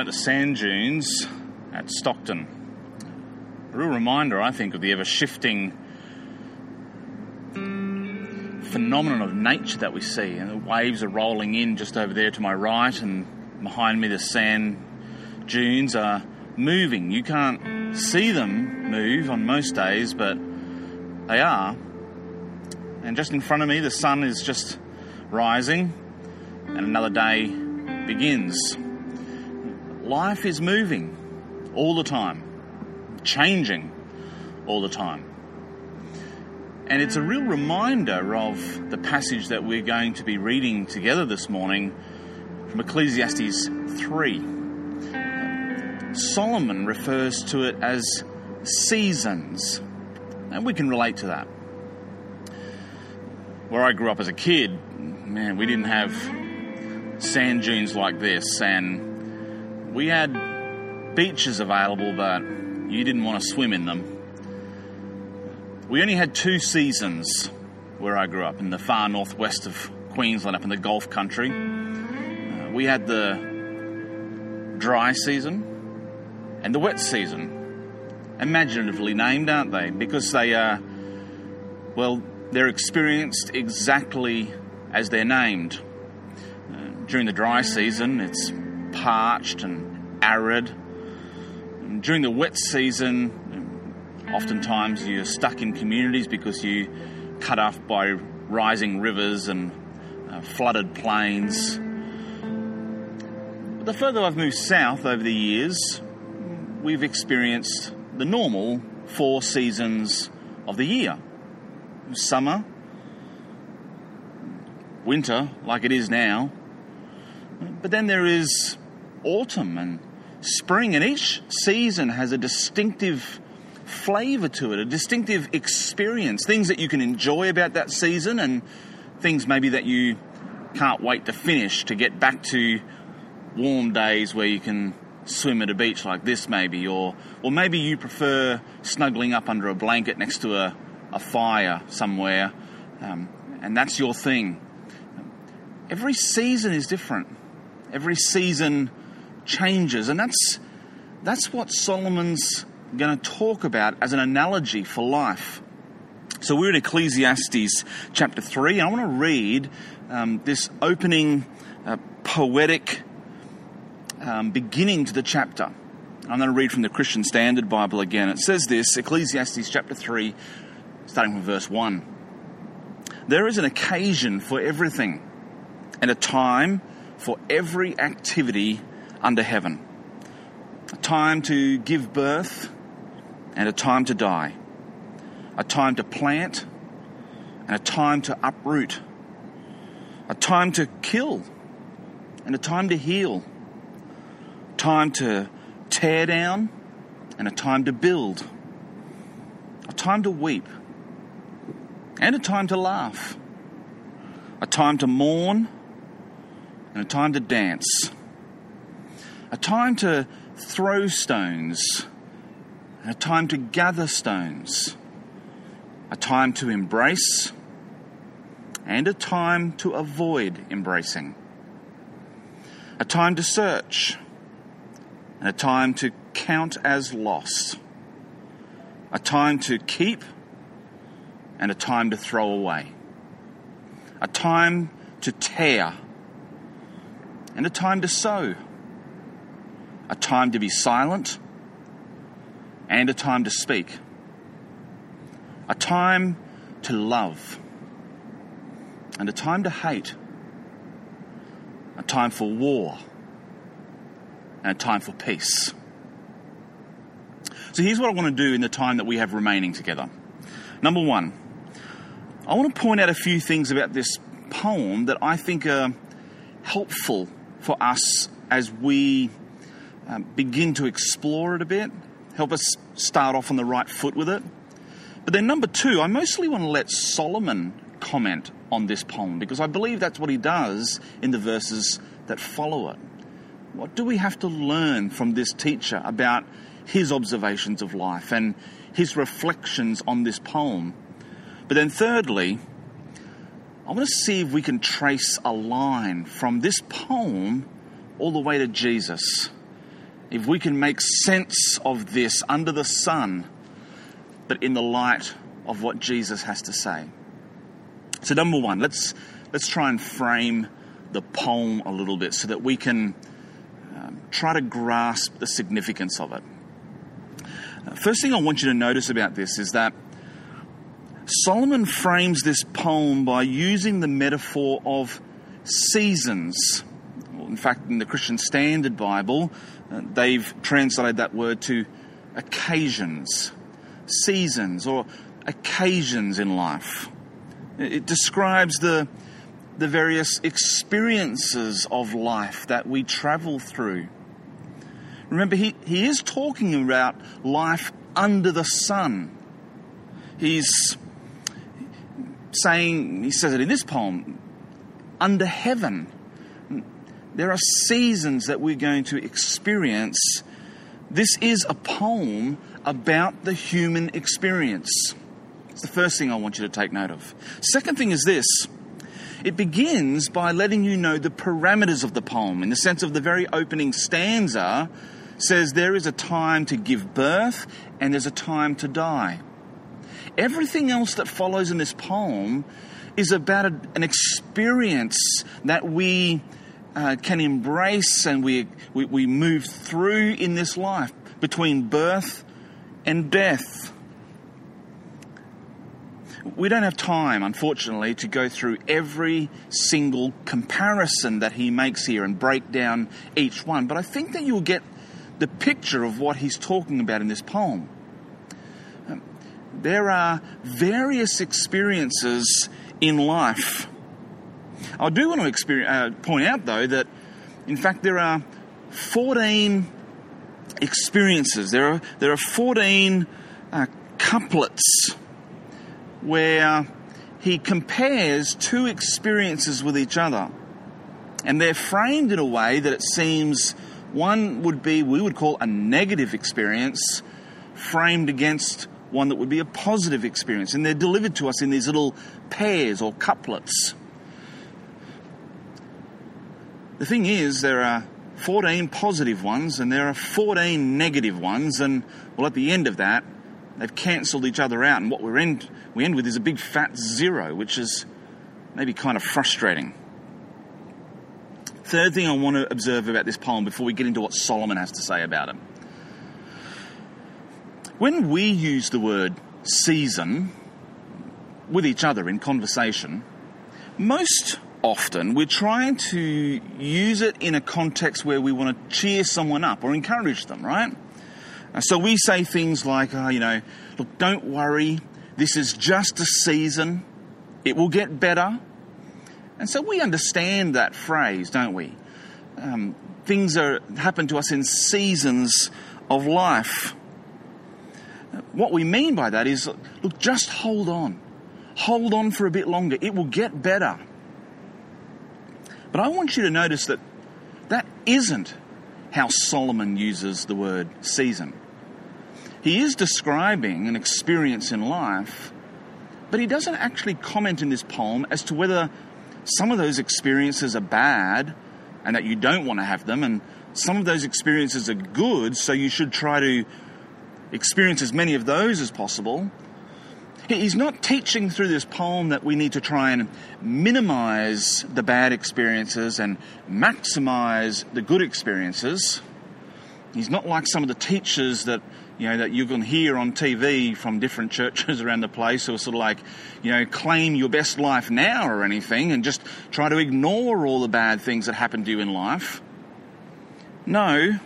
at the sand dunes at Stockton. A real reminder, I think, of the ever shifting phenomenon of nature that we see. And the waves are rolling in just over there to my right, and behind me, the sand dunes are moving. You can't see them move on most days, but they are. And just in front of me, the sun is just rising, and another day begins. Life is moving all the time, changing all the time. And it's a real reminder of the passage that we're going to be reading together this morning from Ecclesiastes 3. Solomon refers to it as seasons, and we can relate to that. Where I grew up as a kid, man, we didn't have sand dunes like this, and we had beaches available, but you didn't want to swim in them. We only had two seasons where I grew up in the far northwest of Queensland, up in the Gulf country. Uh, we had the dry season and the wet season, imaginatively named, aren't they? Because they are, well, they're experienced exactly as they're named. Uh, during the dry season, it's parched and arid. And during the wet season, oftentimes you're stuck in communities because you cut off by rising rivers and uh, flooded plains. But the further I've moved south over the years, we've experienced the normal four seasons of the year summer, winter, like it is now, but then there is autumn and spring, and each season has a distinctive flavour to it, a distinctive experience, things that you can enjoy about that season, and things maybe that you can't wait to finish to get back to warm days where you can swim at a beach like this, maybe, or or maybe you prefer snuggling up under a blanket next to a, a fire somewhere, um, and that's your thing. Every season is different. Every season changes, and that's that's what Solomon's going to talk about as an analogy for life. So we're in Ecclesiastes chapter 3, and I want to read um, this opening uh, poetic um, beginning to the chapter. I'm going to read from the Christian Standard Bible again. It says this Ecclesiastes chapter 3, starting from verse 1. There is an occasion for everything, and a time for every activity under heaven. A time to give birth and a time to die, a time to plant and a time to uproot, a time to kill and a time to heal, time to tear down and a time to build, a time to weep and a time to laugh, a time to mourn and a time to dance, a time to throw stones a time to gather stones, a time to embrace, and a time to avoid embracing, a time to search, and a time to count as lost, a time to keep, and a time to throw away, a time to tear, and a time to sow, a time to be silent and a time to speak, a time to love, and a time to hate, a time for war, and a time for peace. So here's what I want to do in the time that we have remaining together. Number one, I want to point out a few things about this poem that I think are helpful for us as we um, begin to explore it a bit help us start off on the right foot with it. But then, number two, I mostly want to let Solomon comment on this poem because I believe that's what he does in the verses that follow it. What do we have to learn from this teacher about his observations of life and his reflections on this poem? But then, thirdly, I want to see if we can trace a line from this poem all the way to Jesus, if we can make sense of this under the sun, but in the light of what Jesus has to say. So, number one, let's, let's try and frame the poem a little bit so that we can um, try to grasp the significance of it. First thing I want you to notice about this is that Solomon frames this poem by using the metaphor of seasons. In fact, in the Christian Standard Bible, Uh, they've translated that word to occasions, seasons, or occasions in life. It describes the, the various experiences of life that we travel through. Remember, he, he is talking about life under the sun. He's saying, he says it in this poem, under heaven. There are seasons that we're going to experience. This is a poem about the human experience. It's the first thing I want you to take note of. Second thing is this it begins by letting you know the parameters of the poem, in the sense of the very opening stanza says there is a time to give birth and there's a time to die. Everything else that follows in this poem is about a, an experience that we uh, can embrace and we, we, we move through in this life between birth and death. We don't have time, unfortunately, to go through every single comparison that he makes here and break down each one, but I think that you'll get the picture of what he's talking about in this poem. Um, there are various experiences in life. I do want to uh, point out, though, that in fact there are 14 experiences. There are, there are 14 uh, couplets where he compares two experiences with each other. And they're framed in a way that it seems one would be, we would call a negative experience, framed against one that would be a positive experience. And they're delivered to us in these little pairs or couplets. The thing is, there are 14 positive ones and there are 14 negative ones, and well, at the end of that, they've cancelled each other out, and what we end, we end with is a big fat zero, which is maybe kind of frustrating. Third thing I want to observe about this poem before we get into what Solomon has to say about it. When we use the word season with each other in conversation, most often we're trying to use it in a context where we want to cheer someone up or encourage them, right? So we say things like, oh, you know, look, don't worry, this is just a season, it will get better. And so we understand that phrase, don't we? Um, things are happen to us in seasons of life. What we mean by that is, look, just hold on. Hold on for a bit longer. It will get better. But I want you to notice that that isn't how Solomon uses the word season. He is describing an experience in life, but he doesn't actually comment in this poem as to whether some of those experiences are bad and that you don't want to have them, and some of those experiences are good, so you should try to experience as many of those as possible. He's not teaching through this poem that we need to try and minimize the bad experiences and maximize the good experiences. He's not like some of the teachers that you know, that you can hear on TV from different churches around the place who are sort of like, you know, claim your best life now or anything and just try to ignore all the bad things that happen to you in life. No.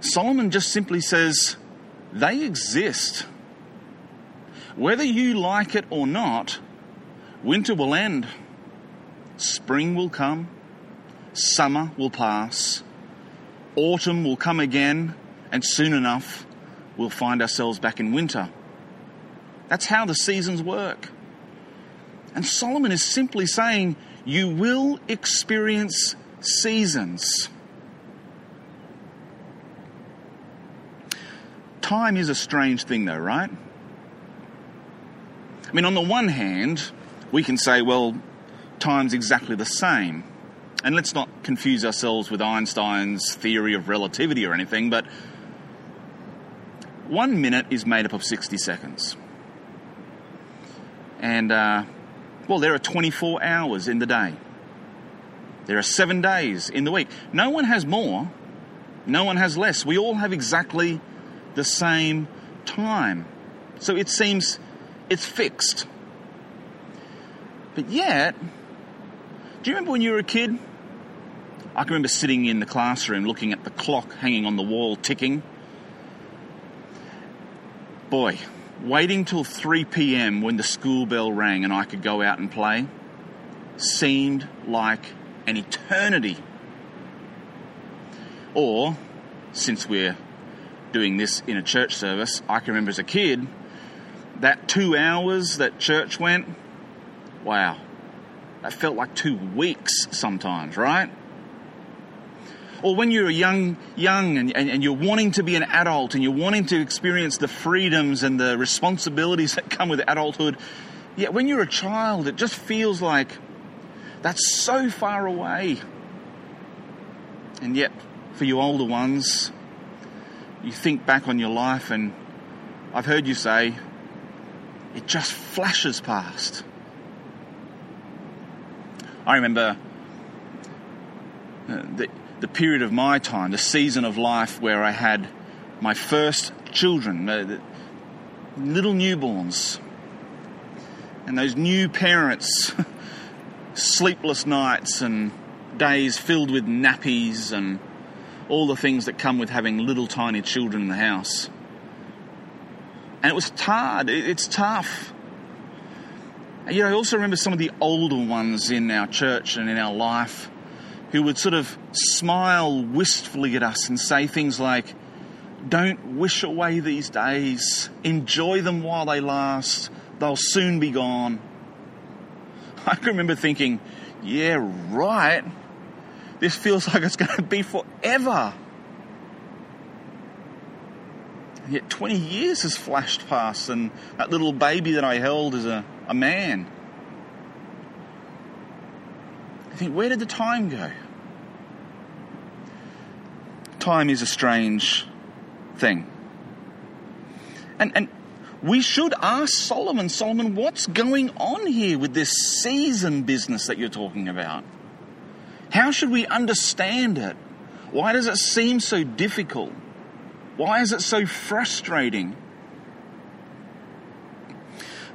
Solomon just simply says, they exist. Whether you like it or not, winter will end, spring will come, summer will pass, autumn will come again and soon enough, we'll find ourselves back in winter. That's how the seasons work. And Solomon is simply saying, you will experience seasons. Time is a strange thing, though, right? I mean, on the one hand, we can say, well, time's exactly the same. And let's not confuse ourselves with Einstein's theory of relativity or anything, but one minute is made up of 60 seconds. And, uh, well, there are 24 hours in the day. There are seven days in the week. No one has more, no one has less. We all have exactly the same time. So it seems it's fixed. But yet, do you remember when you were a kid? I can remember sitting in the classroom looking at the clock hanging on the wall ticking. Boy, waiting till 3 p.m. when the school bell rang and I could go out and play seemed like an eternity. Or, since we're doing this in a church service, I can remember as a kid that two hours that church went, wow, that felt like two weeks sometimes, right? Or when you're young, young and, and, and, you're wanting to be an adult and you're wanting to experience the freedoms and the responsibilities that come with adulthood, yet when you're a child, it just feels like that's so far away. And yet, for you older ones, you think back on your life and I've heard you say, it just flashes past. I remember uh, the, the period of my time, the season of life where I had my first children, little newborns, and those new parents, sleepless nights and days filled with nappies and all the things that come with having little tiny children in the house. And it was hard, it's tough. You know, I also remember some of the older ones in our church and in our life who would sort of smile wistfully at us and say things like, Don't wish away these days, enjoy them while they last, they'll soon be gone. I can remember thinking, Yeah, right. This feels like it's going to be forever. And yet 20 years has flashed past, and that little baby that I held is a a man. I think, where did the time go? Time is a strange thing. And, and we should ask Solomon, Solomon, what's going on here with this season business that you're talking about? How should we understand it? Why does it seem so difficult? Why is it so frustrating?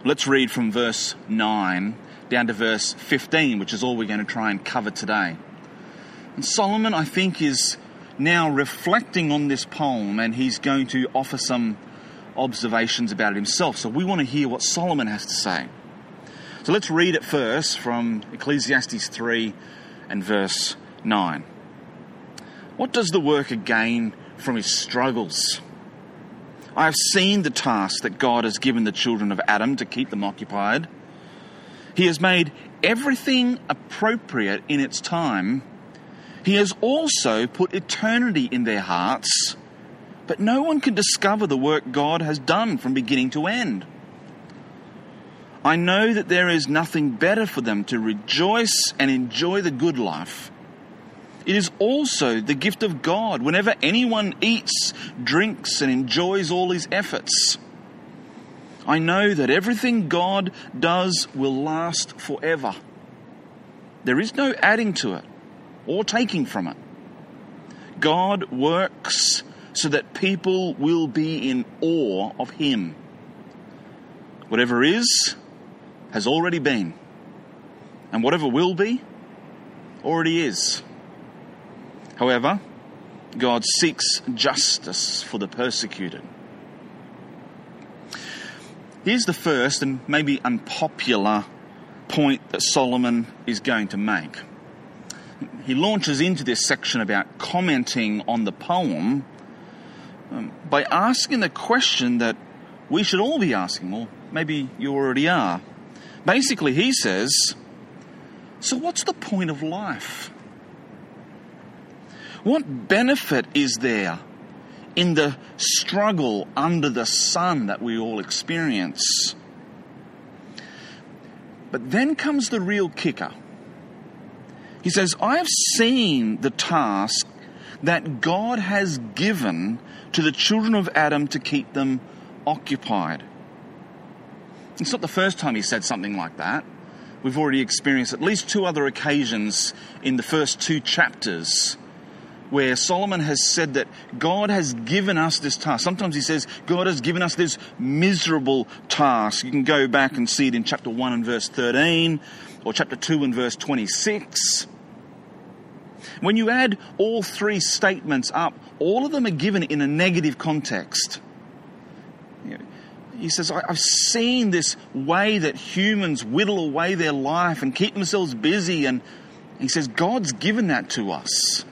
Let's read from verse 9 down to verse 15, which is all we're going to try and cover today. And Solomon, I think, is now reflecting on this poem and he's going to offer some observations about it himself. So we want to hear what Solomon has to say. So let's read it first from Ecclesiastes 3 and verse 9. What does the worker gain from his struggles? I have seen the task that God has given the children of Adam to keep them occupied. He has made everything appropriate in its time. He has also put eternity in their hearts, but no one can discover the work God has done from beginning to end. I know that there is nothing better for them to rejoice and enjoy the good life it is also the gift of God whenever anyone eats, drinks, and enjoys all his efforts. I know that everything God does will last forever. There is no adding to it or taking from it. God works so that people will be in awe of Him. Whatever is, has already been. And whatever will be, already is. However, God seeks justice for the persecuted. Here's the first and maybe unpopular point that Solomon is going to make. He launches into this section about commenting on the poem um, by asking the question that we should all be asking, or maybe you already are. Basically, he says, So, what's the point of life? What benefit is there in the struggle under the sun that we all experience? But then comes the real kicker. He says, I have seen the task that God has given to the children of Adam to keep them occupied. It's not the first time he said something like that. We've already experienced at least two other occasions in the first two chapters where Solomon has said that God has given us this task. Sometimes he says, God has given us this miserable task. You can go back and see it in chapter 1 and verse 13, or chapter 2 and verse 26. When you add all three statements up, all of them are given in a negative context. He says, I've seen this way that humans whittle away their life and keep themselves busy. And he says, God's given that to us.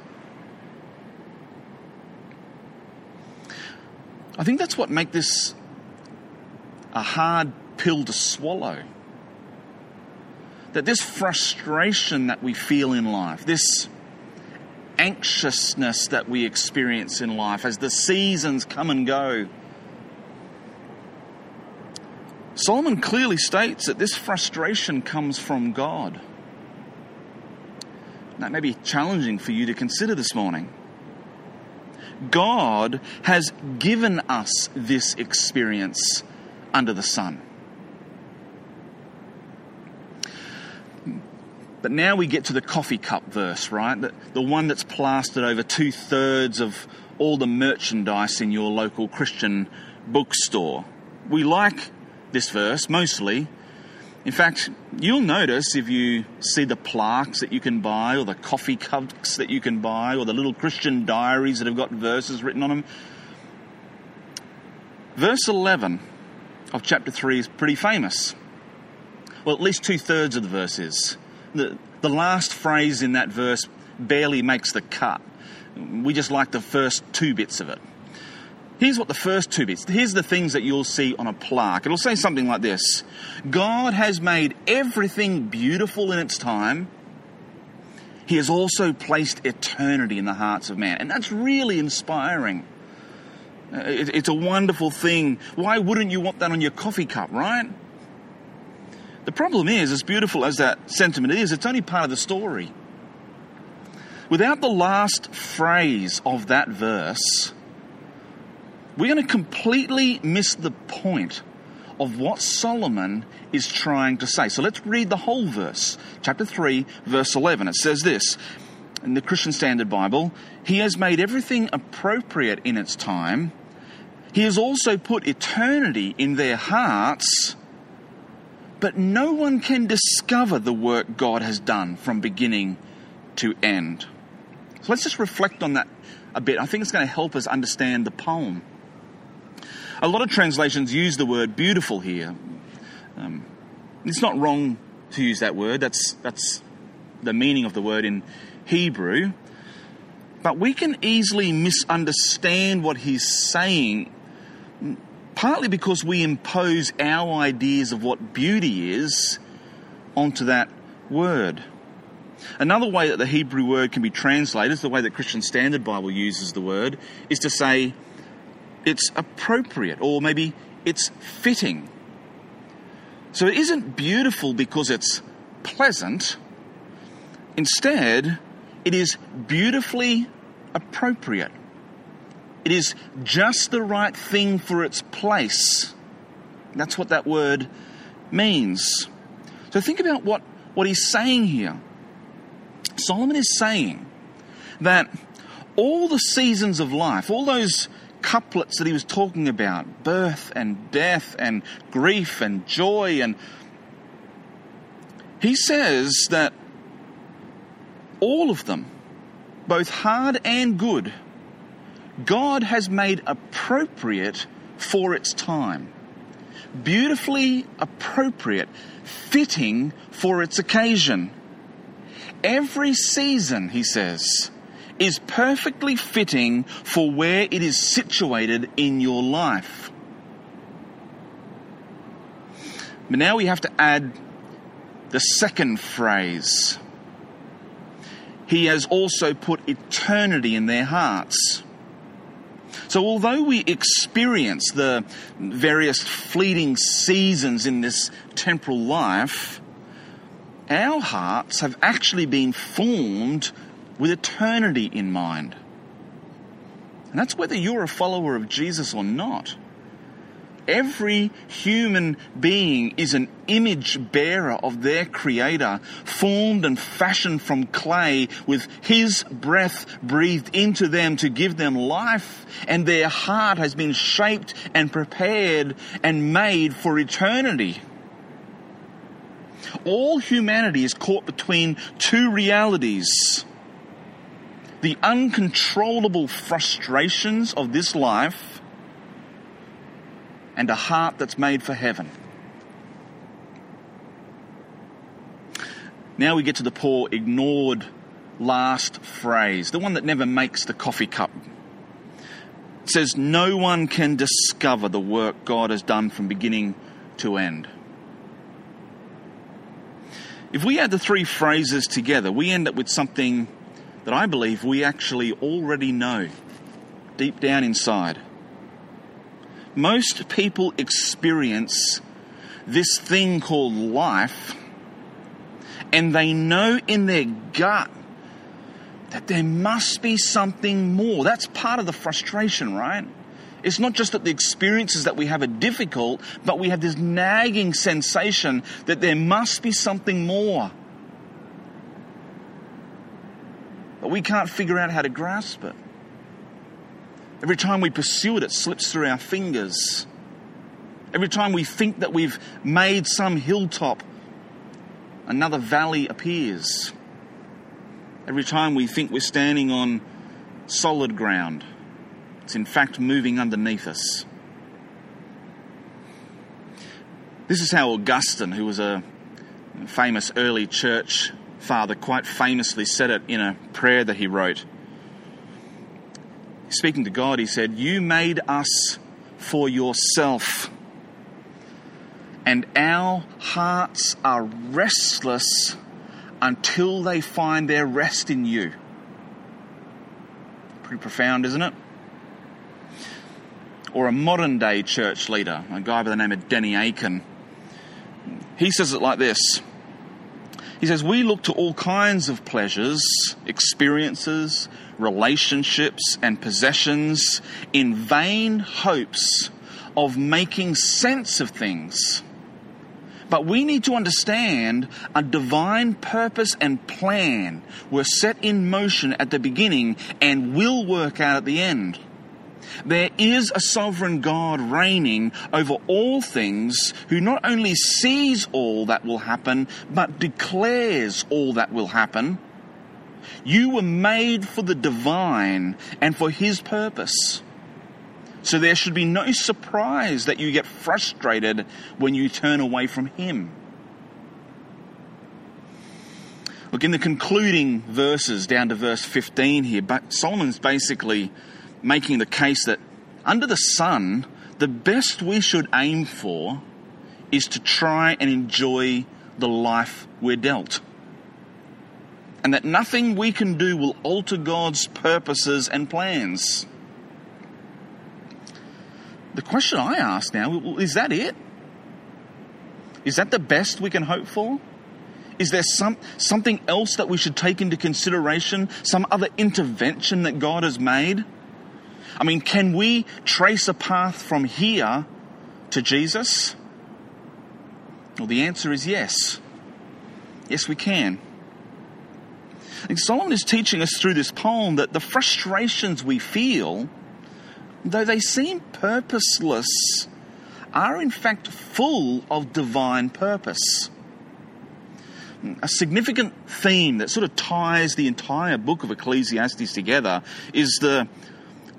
I think that's what makes this a hard pill to swallow. That this frustration that we feel in life, this anxiousness that we experience in life as the seasons come and go. Solomon clearly states that this frustration comes from God. That may be challenging for you to consider this morning. God has given us this experience under the sun. But now we get to the coffee cup verse, right? The, one that's plastered over two thirds of all the merchandise in your local Christian bookstore. We like this verse mostly. In fact, you'll notice if you see the plaques that you can buy, or the coffee cups that you can buy, or the little Christian diaries that have got verses written on them. Verse 11 of chapter 3 is pretty famous. Well, at least two thirds of the verse is the, the last phrase in that verse barely makes the cut. We just like the first two bits of it. Here's what the first two bits, here's the things that you'll see on a plaque. It'll say something like this God has made everything beautiful in its time. He has also placed eternity in the hearts of man. And that's really inspiring. Uh, it's a wonderful thing. Why wouldn't you want that on your coffee cup, right? The problem is, as beautiful as that sentiment is, it's only part of the story. Without the last phrase of that verse, we're going to completely miss the point of what Solomon is trying to say. So let's read the whole verse. Chapter 3, verse 11. It says this in the Christian Standard Bible He has made everything appropriate in its time. He has also put eternity in their hearts but no one can discover the work God has done from beginning to end. So let's just reflect on that a bit. I think it's going to help us understand the poem. A lot of translations use the word beautiful here. Um, it's not wrong to use that word, that's, that's the meaning of the word in Hebrew. But we can easily misunderstand what he's saying partly because we impose our ideas of what beauty is onto that word. Another way that the Hebrew word can be translated, the way that Christian Standard Bible uses the word, is to say it's appropriate or maybe it's fitting. So it isn't beautiful because it's pleasant. Instead, it is beautifully appropriate. It is just the right thing for its place. That's what that word means. So think about what, what he's saying here. Solomon is saying that all the seasons of life, all those couplets that he was talking about birth and death and grief and joy and he says that all of them, both hard and good, God has made appropriate for its time. Beautifully appropriate, fitting for its occasion. Every season, he says, is perfectly fitting for where it is situated in your life. But now we have to add the second phrase. He has also put eternity in their hearts. So, although we experience the various fleeting seasons in this temporal life, our hearts have actually been formed with eternity in mind. And that's whether you're a follower of Jesus or not. Every human being is an image bearer of their creator, formed and fashioned from clay with his breath breathed into them to give them life. And their heart has been shaped and prepared and made for eternity. All humanity is caught between two realities the uncontrollable frustrations of this life and a heart that's made for heaven. Now we get to the poor ignored last phrase, the one that never makes the coffee cup. It says, No one can discover the work God has done from beginning to end. If we add the three phrases together, we end up with something that I believe we actually already know deep down inside. Most people experience this thing called life, and they know in their gut that there must be something more. That's part of the frustration, right? It's not just that the experiences that we have are difficult, but we have this nagging sensation that there must be something more. But we can't figure out how to grasp it. Every time we pursue it, it slips through our fingers. Every time we think that we've made some hilltop, another valley appears. Every time we think we're standing on solid ground, it's in fact moving underneath us. This is how Augustine, who was a famous early church father, quite famously said it in a prayer that he wrote. Speaking to God, he said, You made us for yourself, and our hearts are restless until they find their rest in you. Pretty profound, isn't it? Or a modern day church leader, a guy by the name of Danny Akin. He says it like this He says, We look to all kinds of pleasures, experiences, relationships, and possessions in vain hopes of making sense of things. But we need to understand a divine purpose and plan were set in motion at the beginning and will work out at the end. There is a sovereign God reigning over all things who not only sees all that will happen, but declares all that will happen you were made for the divine and for His purpose. So there should be no surprise that you get frustrated when you turn away from Him. Look, in the concluding verses down to verse 15 here, but Solomon's basically making the case that under the sun, the best we should aim for is to try and enjoy the life we're dealt and that nothing we can do will alter God's purposes and plans. The question I ask now is that it? Is that the best we can hope for? Is there some, something else that we should take into consideration? Some other intervention that God has made? I mean, can we trace a path from here to Jesus? Well, the answer is yes. Yes, we can. And Solomon is teaching us through this poem that the frustrations we feel, though they seem purposeless, are in fact full of divine purpose. A significant theme that sort of ties the entire book of Ecclesiastes together is the,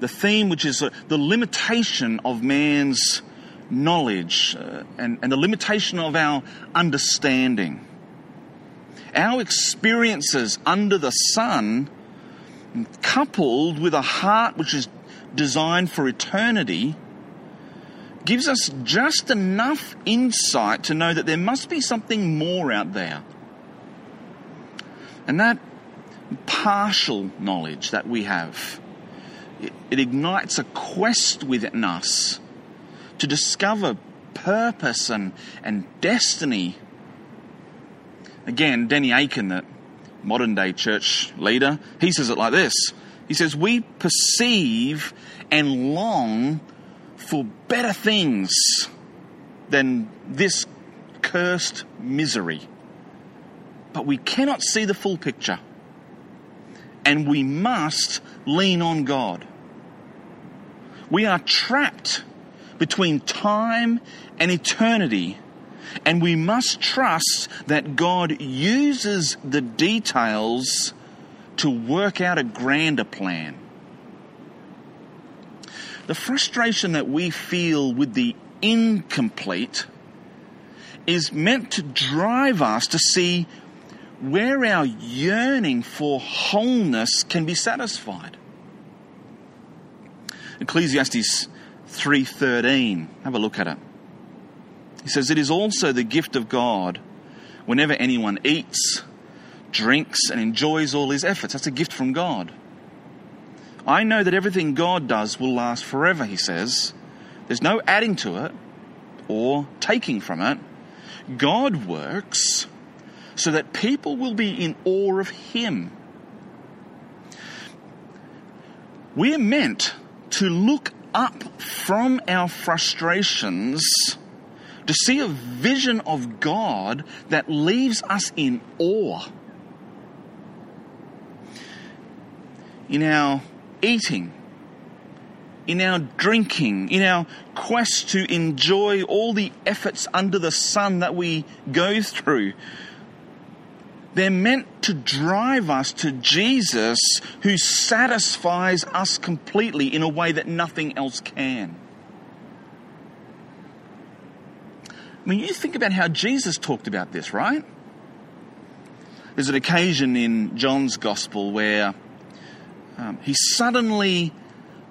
the theme which is uh, the limitation of man's knowledge uh, and, and the limitation of our understanding. Our experiences under the sun, coupled with a heart which is designed for eternity, gives us just enough insight to know that there must be something more out there. And that partial knowledge that we have, it, it ignites a quest within us to discover purpose and, and destiny Again, Danny Akin, the modern day church leader, he says it like this He says, We perceive and long for better things than this cursed misery. But we cannot see the full picture. And we must lean on God. We are trapped between time and eternity. And we must trust that God uses the details to work out a grander plan. The frustration that we feel with the incomplete is meant to drive us to see where our yearning for wholeness can be satisfied. Ecclesiastes 3:13. Have a look at it. He says it is also the gift of God whenever anyone eats, drinks and enjoys all his efforts. That's a gift from God. I know that everything God does will last forever, he says. There's no adding to it or taking from it. God works so that people will be in awe of Him. We're meant to look up from our frustrations to see a vision of God that leaves us in awe. In our eating, in our drinking, in our quest to enjoy all the efforts under the sun that we go through, they're meant to drive us to Jesus who satisfies us completely in a way that nothing else can. I mean, you think about how Jesus talked about this, right? There's an occasion in John's Gospel where um, he suddenly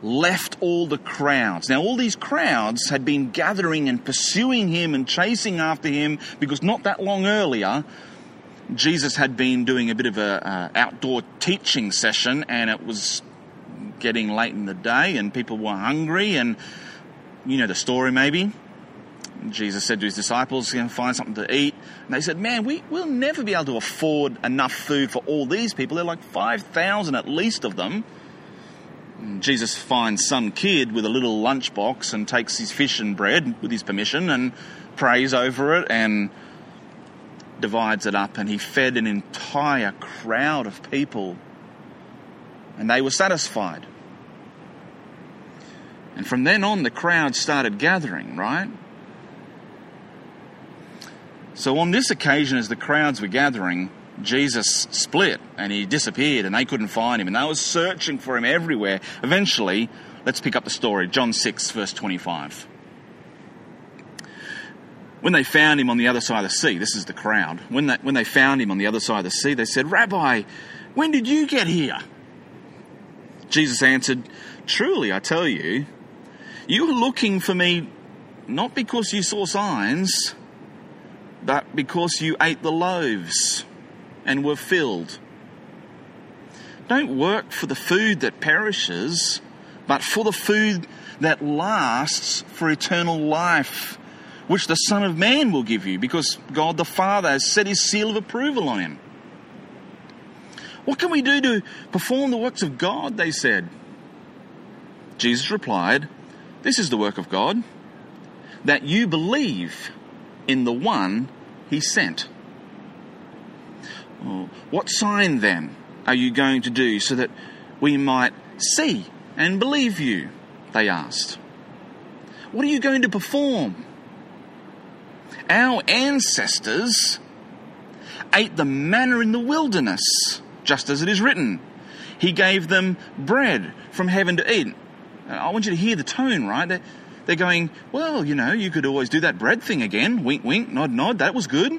left all the crowds. Now, all these crowds had been gathering and pursuing him and chasing after him because not that long earlier, Jesus had been doing a bit of a uh, outdoor teaching session, and it was getting late in the day, and people were hungry, and you know the story maybe. Jesus said to his disciples, you know, find something to eat. And they said, man, we, we'll never be able to afford enough food for all these people. They're like 5,000 at least of them. And Jesus finds some kid with a little lunchbox and takes his fish and bread with his permission and prays over it and divides it up, and he fed an entire crowd of people, and they were satisfied. And from then on, the crowd started gathering, right? So on this occasion, as the crowds were gathering, Jesus split and he disappeared and they couldn't find him and they were searching for him everywhere. Eventually, let's pick up the story. John 6, verse 25. When they found him on the other side of the sea, this is the crowd, when they, when they found him on the other side of the sea, they said, Rabbi, when did you get here? Jesus answered, Truly, I tell you, you were looking for me not because you saw signs, but because you ate the loaves and were filled. Don't work for the food that perishes, but for the food that lasts for eternal life which the Son of Man will give you, because God the Father has set his seal of approval on him. What can we do to perform the works of God? They said. Jesus replied, This is the work of God, that you believe in the one he sent. Oh, what sign then are you going to do so that we might see and believe you? They asked. What are you going to perform? Our ancestors ate the manna in the wilderness, just as it is written. He gave them bread from heaven to eat. I want you to hear the tone, right? They're, they're going, well, you know, you could always do that bread thing again. Wink, wink, nod, nod. That was good.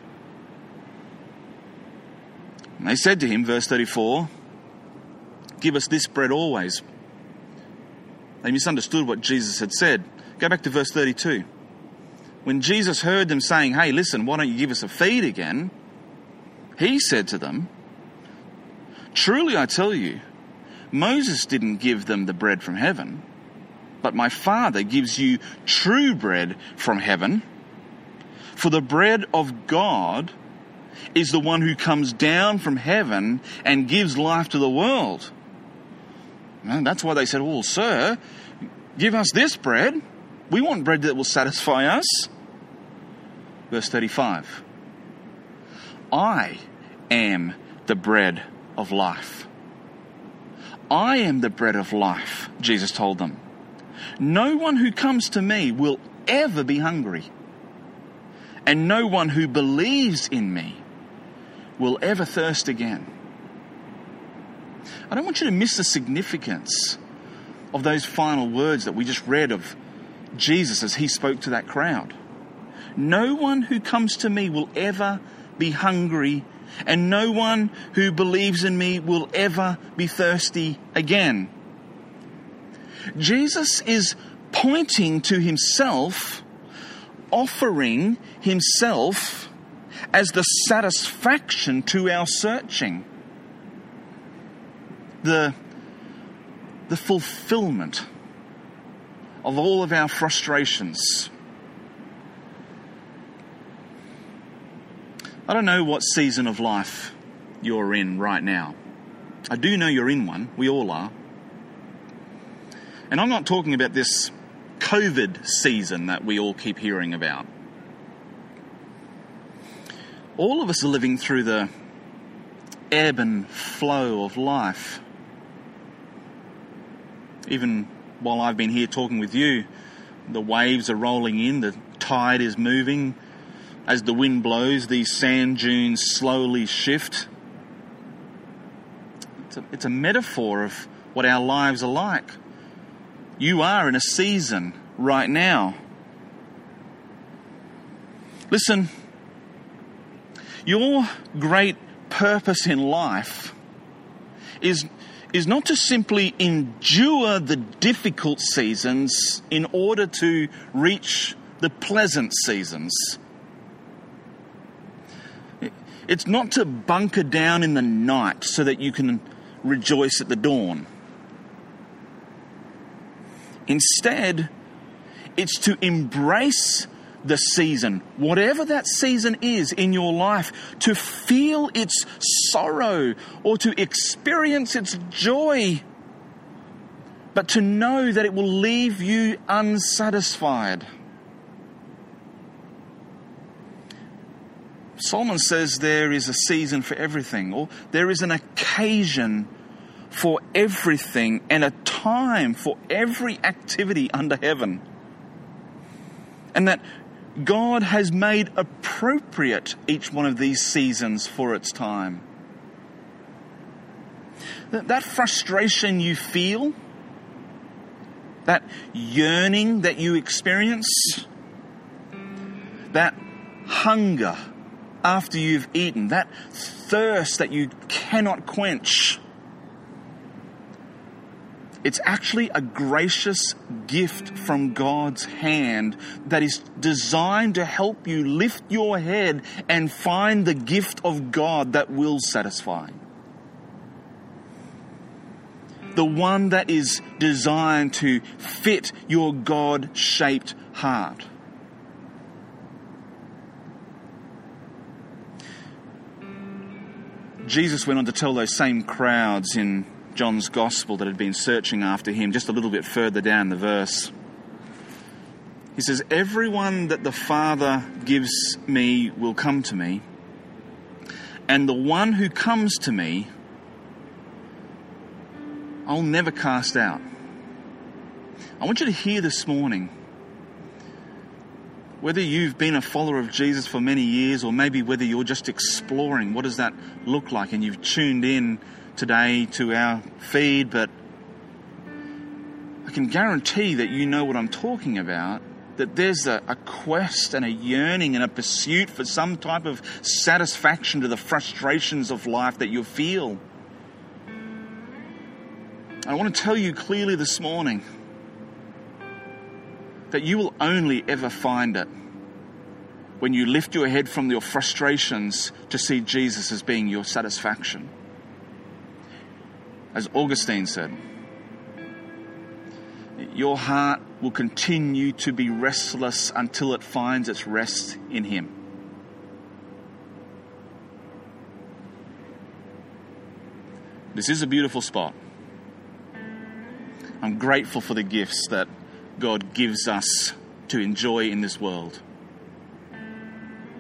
And they said to him, verse 34, Give us this bread always. They misunderstood what Jesus had said. Go back to verse 32 when Jesus heard them saying, Hey, listen, why don't you give us a feed again? He said to them, Truly I tell you, Moses didn't give them the bread from heaven, but my Father gives you true bread from heaven. For the bread of God is the one who comes down from heaven and gives life to the world. And that's why they said, Well, sir, give us this bread. We want bread that will satisfy us. Verse 35 I am the bread of life. I am the bread of life, Jesus told them. No one who comes to me will ever be hungry, and no one who believes in me will ever thirst again. I don't want you to miss the significance of those final words that we just read of Jesus as he spoke to that crowd. No one who comes to me will ever be hungry, and no one who believes in me will ever be thirsty again. Jesus is pointing to himself, offering himself as the satisfaction to our searching, the, the fulfillment of all of our frustrations. I don't know what season of life you're in right now. I do know you're in one. We all are. And I'm not talking about this COVID season that we all keep hearing about. All of us are living through the ebb and flow of life. Even while I've been here talking with you, the waves are rolling in, the tide is moving. As the wind blows, these sand dunes slowly shift. It's a, it's a metaphor of what our lives are like. You are in a season right now. Listen, your great purpose in life is, is not to simply endure the difficult seasons in order to reach the pleasant seasons. It's not to bunker down in the night so that you can rejoice at the dawn. Instead, it's to embrace the season, whatever that season is in your life, to feel its sorrow or to experience its joy, but to know that it will leave you unsatisfied. Solomon says there is a season for everything, or there is an occasion for everything and a time for every activity under heaven. And that God has made appropriate each one of these seasons for its time. That frustration you feel, that yearning that you experience, that hunger after you've eaten, that thirst that you cannot quench, it's actually a gracious gift from God's hand that is designed to help you lift your head and find the gift of God that will satisfy. The one that is designed to fit your God shaped heart. Jesus went on to tell those same crowds in John's Gospel that had been searching after him just a little bit further down the verse. He says, Everyone that the Father gives me will come to me, and the one who comes to me, I'll never cast out. I want you to hear this morning whether you've been a follower of Jesus for many years or maybe whether you're just exploring what does that look like and you've tuned in today to our feed, but I can guarantee that you know what I'm talking about. That there's a, a, quest and a yearning and a pursuit for some type of satisfaction to the frustrations of life that you feel. I want to tell you clearly this morning that you will only ever find it when you lift your head from your frustrations to see Jesus as being your satisfaction. As Augustine said, your heart will continue to be restless until it finds its rest in Him. This is a beautiful spot. I'm grateful for the gifts that God gives us to enjoy in this world.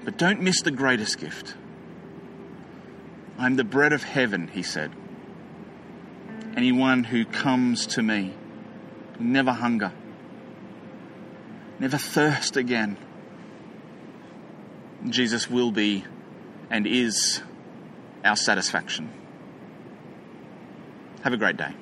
But don't miss the greatest gift. I'm the bread of heaven, he said. Anyone who comes to me will never hunger, never thirst again. Jesus will be and is our satisfaction. Have a great day.